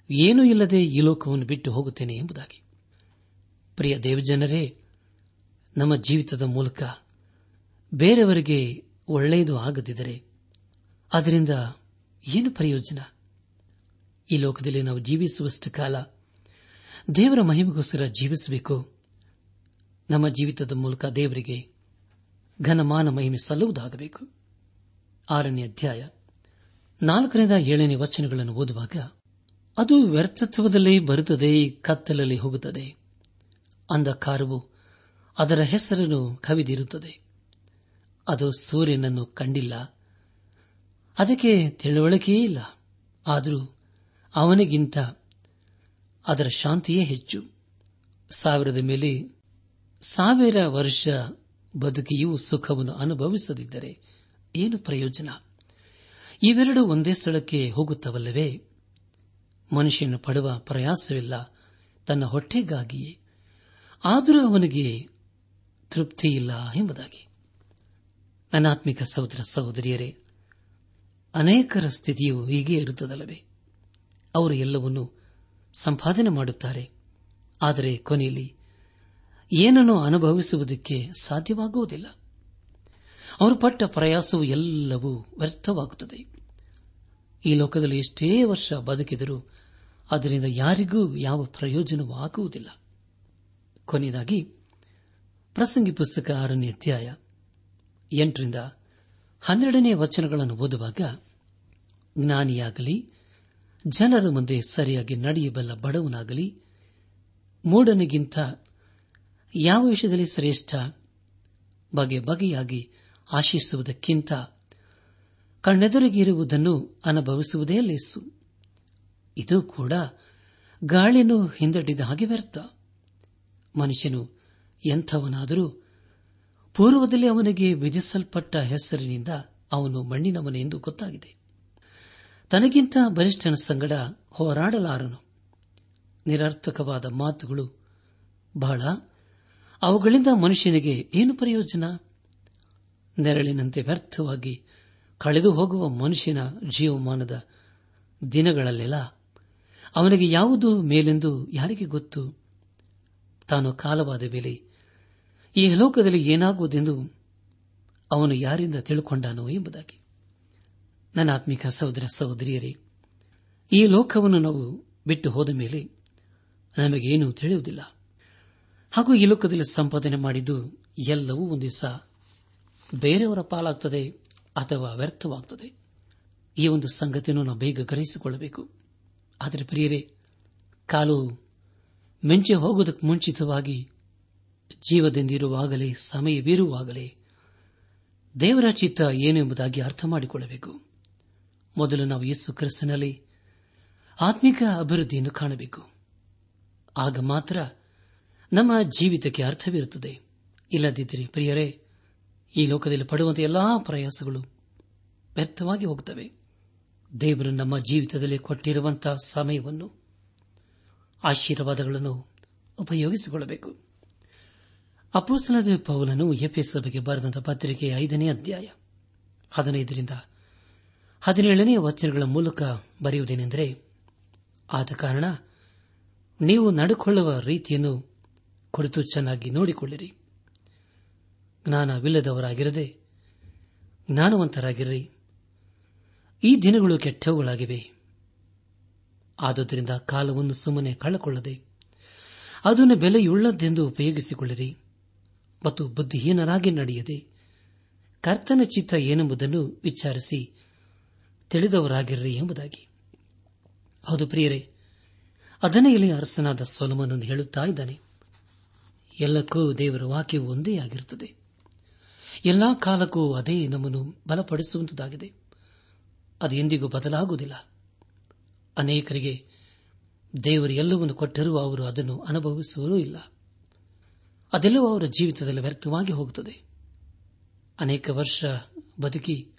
ಏನೂ ಇಲ್ಲದೆ ಈ ಲೋಕವನ್ನು ಬಿಟ್ಟು ಹೋಗುತ್ತೇನೆ ಎಂಬುದಾಗಿ. ಪ್ರಿಯ ದೇವಜನರೇ, ನಮ್ಮ ಜೀವಿತದ ಮೂಲಕ ಬೇರೆಯವರಿಗೆ ಒಳ್ಳೆಯದು ಆಗದಿದ್ದರೆ ಅದರಿಂದ ಏನು ಪ್ರಯೋಜನ? ಈ ಲೋಕದಲ್ಲಿ ನಾವು ಜೀವಿಸುವಷ್ಟು ಕಾಲ ದೇವರ ಮಹಿಮೆಗೋಸ್ಕರ ಜೀವಿಸಬೇಕು. ನಮ್ಮ ಜೀವಿತದ ಮೂಲಕ ದೇವರಿಗೆ ಘನಮಾನ ಮಹಿಮೆ ಸಲ್ಲುವುದಾಗಬೇಕು. ಆರನೇ ಅಧ್ಯಾಯ, ನಾಲ್ಕರಿಂದ ಏಳನೇ ವಚನಗಳನ್ನು ಓದುವಾಗ ಅದು ವ್ಯರ್ಥತ್ವದಲ್ಲಿ ಬರುತ್ತದೆ, ಕತ್ತಲಲ್ಲಿ ಹೋಗುತ್ತದೆ. ಅಂಧಕಾರವು ಅದರ ಹೆಸರನ್ನು ಕವಿದಿರುತ್ತದೆ. ಅದು ಸೂರ್ಯನನ್ನು ಕಂಡಿಲ್ಲ. ಅದಕ್ಕೆ ತಿಳುವಳಿಕೆಯೇ ಇಲ್ಲ. ಆದರೂ ಅವನಿಗಿಂತ ಅದರ ಶಾಂತಿಯೇ ಹೆಚ್ಚು. ಸಾವಿರದ ಮೇಲೆ ಸಾವಿರ ವರ್ಷ ಬದುಕಿಯೂ ಸುಖವನ್ನು ಅನುಭವಿಸದಿದ್ದರೆ ಏನು ಪ್ರಯೋಜನ? ಇವೆರಡು ಒಂದೇ ಸ್ಥಳಕ್ಕೆ ಹೋಗುತ್ತವಲ್ಲವೇ? ಮನುಷ್ಯನು ಪಡುವ ಪ್ರಯಾಸವಿಲ್ಲ. ತನ್ನ ಹೊಟ್ಟೆಗಾಗಿಯೇ. ಆದರೂ ಅವನಿಗೆ ತೃಪ್ತಿಯಿಲ್ಲ ಎಂಬುದಾಗಿ. ಅನಾತ್ಮಿಕ ಸಹೋದರ ಸಹೋದರಿಯರೇ, ಅನೇಕರ ಸ್ಥಿತಿಯು ಹೀಗೆ ಇರುತ್ತದಲ್ಲವೇ? ಅವರು ಎಲ್ಲವನ್ನೂ ಸಂಪಾದನೆ ಮಾಡುತ್ತಾರೆ. ಆದರೆ ಕೊನೆಯಲ್ಲಿ ಏನನ್ನು ಅನುಭವಿಸುವುದಕ್ಕೆ ಸಾಧ್ಯವಾಗುವುದಿಲ್ಲ. ಅವರು ಪಟ್ಟ ಪ್ರಯಾಸವು ಎಲ್ಲವೂ ವ್ಯರ್ಥವಾಗುತ್ತದೆ. ಈ ಲೋಕದಲ್ಲಿ ಎಷ್ಟೇ ವರ್ಷ ಬದುಕಿದರೂ ಅದರಿಂದ ಯಾರಿಗೂ ಯಾವ ಪ್ರಯೋಜನವೂ ಆಗುವುದಿಲ್ಲ ಕೊನೆಯದಾಗಿ, ಪ್ರಸಂಗಿ ಪುಸ್ತಕ ಆರನೇ ಅಧ್ಯಾಯ ಎಂಟರಿಂದ ಹನ್ನೆರಡನೇ ವಚನಗಳನ್ನು ಓದುವಾಗ, ಜ್ಞಾನಿಯಾಗಲಿ, ಜನರ ಮುಂದೆ ಸರಿಯಾಗಿ ನಡೆಯಬಲ್ಲ ಬಡವನಾಗಲಿ ಮೂಡನಿಗಿಂತ ಯಾವ ವಿಷಯದಲ್ಲಿ ಶ್ರೇಷ್ಠ, ಬಗೆ ಬಗೆಯಾಗಿ ಆಶಿಸುವುದಕ್ಕಿಂತ ಕಣ್ಣೆದುರಿಗಿರುವುದನ್ನು ಅನುಭವಿಸುವುದೇ ಲೇಸು. ಇದು ಕೂಡ ಗಾಳಿಯನ್ನು ಹಿಂದಟ್ಟಿದ ಹಾಗೆ ವ್ಯರ್ಥ. ಮನುಷ್ಯನು ಎಂಥವನಾದರೂ ಪೂರ್ವದಲ್ಲಿ ಅವನಿಗೆ ವಿಧಿಸಲ್ಪಟ್ಟ ಹೆಸರಿನಿಂದ ಅವನು ಮಣ್ಣಿನವನೆಂದು ಗೊತ್ತಾಗಿದೆ. ತನಗಿಂತ ಬಲಿಷ್ಠನ ಸಂಗಡ ಹೋರಾಡಲಾರನು. ನಿರರ್ಥಕವಾದ ಮಾತುಗಳು ಬಹಳ. ಅವುಗಳಿಂದ ಮನುಷ್ಯನಿಗೆ ಏನು ಪ್ರಯೋಜನ? ನೆರಳಿನಂತೆ ವ್ಯರ್ಥವಾಗಿ ಕಳೆದು ಹೋಗುವ ಮನುಷ್ಯನ ಜೀವಮಾನದ ದಿನಗಳಲ್ಲೆಲ್ಲ ಅವನಿಗೆ ಯಾವುದು ಮೇಲೆಂದು ಯಾರಿಗೆ ಗೊತ್ತು? ತಾನು ಕಾಲವಾದ ಮೇಲೆ ಈ ಲೋಕದಲ್ಲಿ ಏನಾಗುವುದೆಂದು ಅವನು ಯಾರಿಂದ ತಿಳುಕೊಂಡಾನೋ ಎಂಬುದಾಗಿ. ನನ್ನ ಆತ್ಮಿಕ ಸಹೋದರ ಸಹೋದರಿಯರೇ, ಈ ಲೋಕವನ್ನು ನಾವು ಬಿಟ್ಟು ಹೋದ ಮೇಲೆ ನಮಗೇನೂ ತಿಳಿಯುವುದಿಲ್ಲ. ಹಾಗೂ ಈ ಲೋಕದಲ್ಲಿ ಸಂಪಾದನೆ ಮಾಡಿದ್ದು ಎಲ್ಲವೂ ಒಂದು ದಿವಸ ಬೇರೆಯವರ ಪಾಲಾಗ್ತದೆ ಅಥವಾ ವ್ಯರ್ಥವಾಗುತ್ತದೆ ಈ ಒಂದು ಸಂಗತಿಯನ್ನು ನಾವು ಬೇಗ ಗ್ರಹಿಸಿಕೊಳ್ಳಬೇಕು. ಆದರೆ ಪ್ರಿಯರೇ, ಕಾಲು ಮಿಂಚೆ ಹೋಗುವುದಕ್ಕೆ ಮುಂಚಿತವಾಗಿ ಜೀವದಿಂದಿರುವಾಗಲೇ ಸಮಯವಿರುವಾಗಲೇ ದೇವರ ಚಿತ್ತ ಏನು ಎಂಬುದಾಗಿ ಅರ್ಥ ಮಾಡಿಕೊಳ್ಳಬೇಕು. ಮೊದಲು ನಾವು ಯೇಸು ಕ್ರಿಸ್ತನಲ್ಲಿ ಆತ್ಮಿಕ ಅಭಿವೃದ್ಧಿಯನ್ನು ಕಾಣಬೇಕು. ಆಗ ಮಾತ್ರ ನಮ್ಮ ಜೀವಿತಕ್ಕೆ ಅರ್ಥವಿರುತ್ತದೆ. ಇಲ್ಲದಿದ್ದರೆ ಪ್ರಿಯರೇ, ಈ ಲೋಕದಲ್ಲಿ ಪಡುವಂತಹ ಎಲ್ಲಾ ಪ್ರಯಾಸಗಳು ವ್ಯರ್ಥವಾಗಿ ಹೋಗುತ್ತವೆ. ದೇವರು ನಮ್ಮ ಜೀವಿತದಲ್ಲಿ ಕೊಟ್ಟಿರುವಂತಹ ಸಮಯವನ್ನು, ಆಶೀರ್ವಾದಗಳನ್ನು ಉಪಯೋಗಿಸಿಕೊಳ್ಳಬೇಕು. ಅಪೋಸ್ತನದ ಪೌಲನು ಸಭೆಗೆ ಬರೆದಂತಹ ಪತ್ರಿಕೆ ಐದನೇ ಅಧ್ಯಾಯ ಹದಿನೈದರಿಂದ ಹದಿನೇಳನೇ ವಚನಗಳ ಮೂಲಕ ಬರೆಯುವುದೇನೆಂದರೆ, ಆದ ಕಾರಣ ನೀವು ನಡೆಕೊಳ್ಳುವ ರೀತಿಯನ್ನು ಕುರಿತು ಚೆನ್ನಾಗಿ ನೋಡಿಕೊಳ್ಳಿರಿ. ಜ್ಞಾನವಿಲ್ಲದವರಾಗಿರದೆ ಜ್ಞಾನವಂತರಾಗಿರ್ರಿ ಈ ದಿನಗಳು ಕೆಟ್ಟವುಗಳಾಗಿವೆ. ಆದುದರಿಂದ ಕಾಲವನ್ನು ಸುಮ್ಮನೆ ಕಳೆಕೊಳ್ಳದೆ, ಅದನ್ನು ಬೆಲೆಯುಳ್ಳದ್ದೆಂದು ಉಪಯೋಗಿಸಿಕೊಳ್ಳಿರಿ ಮತ್ತು ಬುದ್ಧಿಹೀನರಾಗಿ ನಡೆಯದೆ, ಕರ್ತನ ಚಿತ್ತ ಏನೆಂಬುದನ್ನು ವಿಚಾರಿಸಿ ತಿಳಿದವರಾಗಿರ್ರಿ ಎಂಬುದಾಗಿ. ಹೌದು ಪ್ರಿಯರೇ ಅದನ್ನೇ ಇಲ್ಲಿ ಅರಸನಾದ ಸೊಲಮನನ್ನು ಹೇಳುತ್ತಾ ಇದ್ದಾನೆ? ಎಲ್ಲಕ್ಕೂ ದೇವರ ವಾಕ್ಯವು ಒಂದೇ ಆಗಿರುತ್ತದೆ. ಎಲ್ಲಾ ಕಾಲಕ್ಕೂ ಅದೇ ನಮ್ಮನ್ನು ಬಲಪಡಿಸುವಂತದಾಗಿದೆ. ಅದು ಎಂದಿಗೂ ಬದಲಾಗುವುದಿಲ್ಲ. ಅನೇಕರಿಗೆ ದೇವರು ಎಲ್ಲವನ್ನು ಕೊಟ್ಟರೂ ಅವರು ಅದನ್ನು ಅನುಭವಿಸುವರೂ ಇಲ್ಲ. ಅದೆಲ್ಲವೂ ಅವರ ಜೀವಿತದಲ್ಲಿ ವ್ಯರ್ಥವಾಗಿ ಹೋಗುತ್ತದೆ. ಅನೇಕ ವರ್ಷ ಬದುಕಿ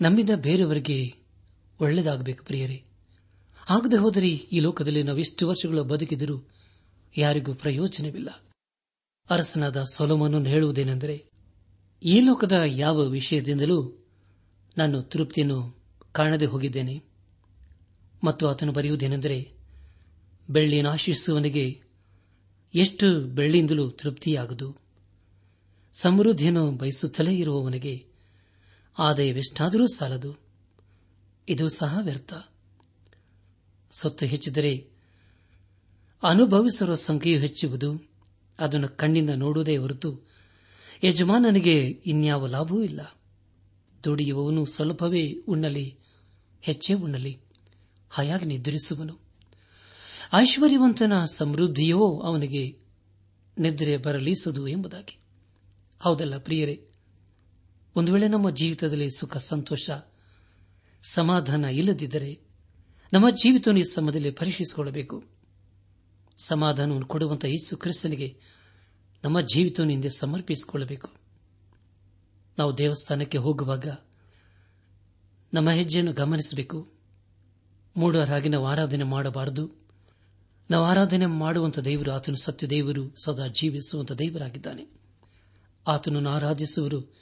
ನಮ್ಮಿಂದ ಬೇರೆಯವರಿಗೆ ಒಳ್ಳೆಯದಾಗಬೇಕು ಪ್ರಿಯರೇ. ಆಗದೆ ಹೋದರೆ ಈ ಲೋಕದಲ್ಲಿ ನಾವು ಎಷ್ಟು ವರ್ಷಗಳು ಬದುಕಿದರೂ ಯಾರಿಗೂ ಪ್ರಯೋಜನವಿಲ್ಲ. ಅರಸನಾದ ಸೊಲೋಮನನ್ನು ಹೇಳುವುದೇನೆಂದರೆ, ಈ ಲೋಕದ ಯಾವ ವಿಷಯದಿಂದಲೂ ನಾನು ತೃಪ್ತಿಯನ್ನು ಕಾಣದೆ ಹೋಗಿದ್ದೇನೆ. ಮತ್ತು ಆತನು ಬರೆಯುವುದೇನೆಂದರೆ, ಬೆಳ್ಳಿಯನ್ನು ಆಶಿಸುವವನಿಗೆ ಎಷ್ಟು ಬೆಳ್ಳಿಯಿಂದಲೂ ತೃಪ್ತಿಯಾಗದು. ಸಮೃದ್ಧಿಯನ್ನು ಬಯಸುತ್ತಲೇ ಇರುವವನಿಗೆ ಆದಾಯವೆಷ್ಟಾದರೂ ಸಾಲದು. ಇದು ಸಹ ವ್ಯರ್ಥ. ಸೊತ್ತು ಹೆಚ್ಚಿದರೆ ಅನುಭವಿಸಿರುವ ಸಂಖ್ಯೆಯು ಹೆಚ್ಚುವುದು. ಅದನ್ನು ಕಣ್ಣಿಂದ ನೋಡುವುದೇ ಹೊರತು ಯಜಮಾನನಿಗೆ ಇನ್ಯಾವ ಲಾಭವೂ ಇಲ್ಲ. ದುಡಿಯುವವನು ಸ್ವಲ್ಪವೇ ಉಣ್ಣಲಿ, ಹೆಚ್ಚೇ ಉಣ್ಣಲಿ, ಹಾಯಾಗಿ ನಿದ್ರಿಸುವನು. ಐಶ್ವರ್ಯವಂತನ ಸಮೃದ್ಧಿಯೋ ಅವನಿಗೆ ನಿದ್ರೆ ಬರಲಿಸದು ಎಂಬುದಾಗಿ. ಹೌದಲ್ಲ ಪ್ರಿಯರೇ, ಒಂದು ವೇಳೆ ನಮ್ಮ ಜೀವಿತದಲ್ಲಿ ಸುಖ, ಸಂತೋಷ, ಸಮಾಧಾನ ಇಲ್ಲದಿದ್ದರೆ ನಮ್ಮ ಜೀವಿತವನ್ನು ಈ ಸಮಯದಲ್ಲಿ ಪರೀಕ್ಷಿಸಿಕೊಳ್ಳಬೇಕು. ಸಮಾಧಾನವನ್ನು ಕೊಡುವಂತಹ ಯೇಸು ಕ್ರಿಸ್ತನಿಗೆ ನಮ್ಮ ಜೀವಿತವನ್ನು ಹಿಂದೆ ಸಮರ್ಪಿಸಿಕೊಳ್ಳಬೇಕು. ನಾವು ದೇವಸ್ಥಾನಕ್ಕೆ ಹೋಗುವಾಗ ನಮ್ಮ ಹೆಜ್ಜೆಯನ್ನು ಗಮನಿಸಬೇಕು. ಮೂಡವರಾಗಿ ನಾವು ಆರಾಧನೆ ಮಾಡಬಾರದು. ನಾವು ಆರಾಧನೆ ಮಾಡುವಂತ ದೇವರು, ಆತನು ಸತ್ಯ ದೇವರು, ಸದಾ ಜೀವಿಸುವಂತ ದೇವರಾಗಿದ್ದಾನೆ. ಆತನನ್ನು ಆರಾಧಿಸುವರು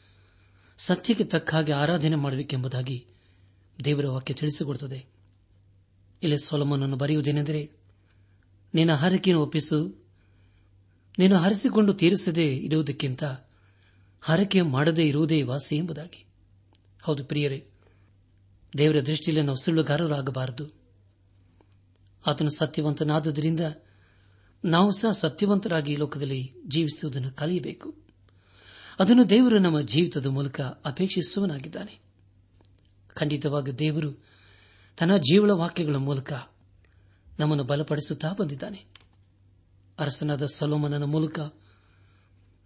ಸತ್ಯಕ್ಕೆ ತಕ್ಕ ಹಾಗೆ ಆರಾಧನೆ ಮಾಡಬೇಕೆಂಬುದಾಗಿ ದೇವರ ವಾಕ್ಯ ತಿಳಿಸಿಕೊಡುತ್ತದೆ. ಇಲ್ಲಿ ಸೊಲಮನನ್ನು ಬರೆಯುವುದೇನೆಂದರೆ, ನಿನ್ನ ಹರಕೆಯನ್ನು ಒಪ್ಪಿಸು, ನೀನು ಹರಿಸಿಕೊಂಡು ತೀರಿಸದೇ ಇರುವುದಕ್ಕಿಂತ ಹರಕೆ ಮಾಡದೇ ಇರುವುದೇ ವಾಸಿ ಎಂಬುದಾಗಿ. ಹೌದು ಪ್ರಿಯರೇ, ದೇವರ ದೃಷ್ಟಿಯಲ್ಲಿ ನಾವು ಸುಳ್ಳುಗಾರರಾಗಬಾರದು. ಆತನು ಸತ್ಯವಂತನಾದುದರಿಂದ ನಾವು ಸಹ ಸತ್ಯವಂತರಾಗಿ ಲೋಕದಲ್ಲಿ ಜೀವಿಸುವುದನ್ನು ಕಲಿಯಬೇಕು. ಅದನ್ನು ದೇವರು ನಮ್ಮ ಜೀವಿತದ ಮೂಲಕ ಅಪೇಕ್ಷಿಸುವನಾಗಿದ್ದಾನೆ ಖಂಡಿತವಾಗಿ ದೇವರು ತನ್ನ ಜೀವಳ ವಾಕ್ಯಗಳ ಮೂಲಕ ನಮ್ಮನ್ನು ಬಲಪಡಿಸುತ್ತಾ ಬಂದಿದ್ದಾನೆ. ಅರಸನಾದ ಸಲೋಮನನ ಮೂಲಕ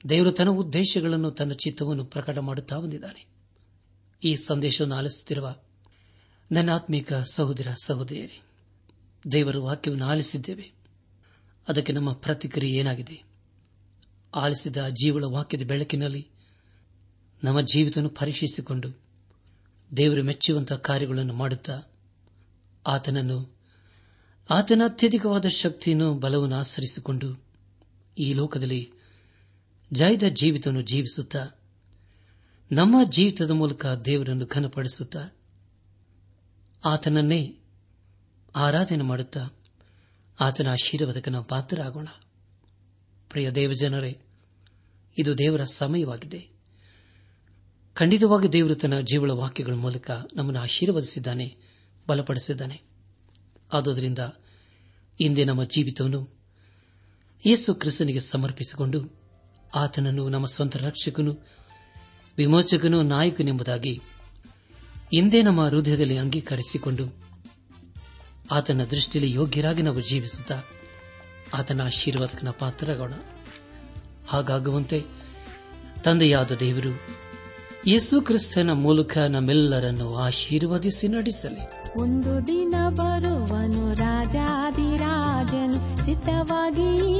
ದೇವರು ತನ್ನ ಉದ್ದೇಶಗಳನ್ನು, ತನ್ನ ಚಿತ್ತವನ್ನು ಪ್ರಕಟ ಮಾಡುತ್ತಾ ಬಂದಿದ್ದಾನೆ. ಈ ಸಂದೇಶವನ್ನು ಆಲಿಸುತ್ತಿರುವ ನನ್ನ ಆತ್ಮಿಕ ಸಹೋದರ ಸಹೋದರಿಯರೇ, ದೇವರ ವಾಕ್ಯವನ್ನು ಆಲಿಸಿದ್ದೇವೆ. ಅದಕ್ಕೆ ನಮ್ಮ ಪ್ರತಿಕ್ರಿಯೆ ಏನಾಗಿದೆ? ಆಲಿಸಿದ ಜೀವಳ ವಾಕ್ಯದ ಬೆಳಕಿನಲ್ಲಿ ನಮ್ಮ ಜೀವಿತವನ್ನು ಪರೀಕ್ಷಿಸಿಕೊಂಡು ದೇವರು ಮೆಚ್ಚುವಂತಹ ಕಾರ್ಯಗಳನ್ನು ಮಾಡುತ್ತಾ ಆತನನ್ನು ಆತನ ಅತ್ಯಧಿಕವಾದ ಶಕ್ತಿಯನ್ನು, ಬಲವನ್ನು ಆಚರಿಸಿಕೊಂಡು ಈ ಲೋಕದಲ್ಲಿ ಜಯದ ಜೀವಿತವನ್ನು ಜೀವಿಸುತ್ತಾ, ನಮ್ಮ ಜೀವಿತದ ಮೂಲಕ ದೇವರನ್ನು ಘನಪಡಿಸುತ್ತಾ, ಆತನನ್ನೇ ಆರಾಧನೆ ಮಾಡುತ್ತಾ, ಆತನ ಆಶೀರ್ವಾದಕ್ಕೆ ನಾವು ಪಾತ್ರರಾಗೋಣ. ಪ್ರಿಯ ದೇವಜನರೇ, ಇದು ದೇವರ ಸಮಯವಾಗಿದೆ. ಖಂಡಿತವಾಗಿ ದೇವರು ತನ್ನ ಜೀವಳ ವಾಕ್ಯಗಳ ಮೂಲಕ ನಮ್ಮನ್ನು ಆಶೀರ್ವದಿಸಿದ್ದಾನೆ, ಬಲಪಡಿಸಿದ್ದಾನೆ. ಆದುದರಿಂದ ಇಂದೇ ನಮ್ಮ ಜೀವಿತವನ್ನು ಯೇಸು ಕ್ರಿಸ್ತನಿಗೆ ಸಮರ್ಪಿಸಿಕೊಂಡು ಆತನನ್ನು ನಮ್ಮ ಸ್ವಂತ ರಕ್ಷಕನು, ವಿಮೋಚಕನು, ನಾಯಕನೆಂಬುದಾಗಿ ಇಂದೇ ನಮ್ಮ ಹೃದಯದಲ್ಲಿ ಅಂಗೀಕರಿಸಿಕೊಂಡು ಆತನ ದೃಷ್ಟಿಯಲ್ಲಿ ಯೋಗ್ಯರಾಗಿ ನಾವು ಜೀವಿಸುತ್ತಾ ಆತನ ಆಶೀರ್ವಾದಕನ ಪಾತ್ರರಾಗೋಣ. ಹಾಗಾಗುವಂತೆ ತಂದೆಯಾದ ದೇವರು ಯೇಸು ಕ್ರಿಸ್ತನ ಮೂಲಕ ನಮ್ಮೆಲ್ಲರನ್ನು ಆಶೀರ್ವದಿಸಿ ನಡೆಸಲಿ. ಒಂದು ದಿನ ಬರುವನು ರಾಜಾದಿರಾಜನು ಸಿದ್ಧವಾಗಿ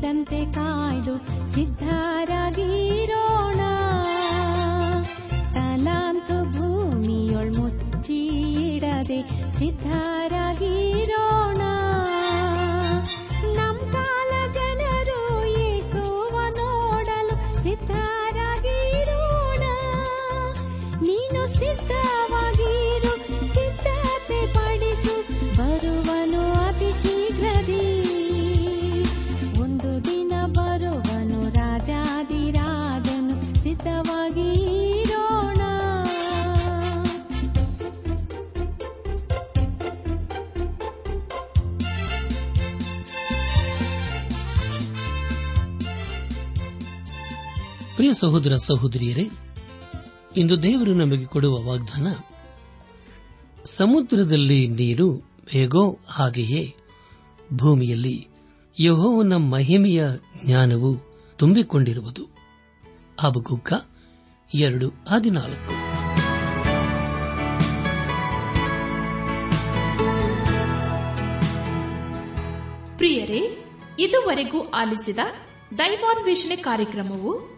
ತೀರದಂತೆ ಕಾಯ್ದು ಸಿದ್ಧರಾಗಿರೋಣ. ತಲಾಂತು ಭೂಮಿಯೊಳ್ ಮುಚ್ಚಿಡದೆ ಸಿದ್ಧರಾಗಿರೋಣ ಪ್ರಿಯ ಸಹೋದರ ಸಹೋದರಿಯರೇ, ಇಂದು ದೇವರು ನಮಗೆ ಕೊಡುವ ವಾಗ್ದಾನ, ಸಮುದ್ರದಲ್ಲಿ ನೀರು ಹೇಗೋ ಹಾಗೆಯೇ ಭೂಮಿಯಲ್ಲಿ ಯಹೋವನ ಮಹಿಮೆಯ ಜ್ಞಾನವು ತುಂಬಿಕೊಂಡಿರುವುದು. ಅಬಗುಗ್ಗ ಎರಡು ಹದಿನಾಲ್ಕು. ಪ್ರಿಯರೇ, ಇದುವರೆಗೂ ಆಲಿಸಿದ ದೈವಾನ್ವೇಷಣೆ ಕಾರ್ಯಕ್ರಮವು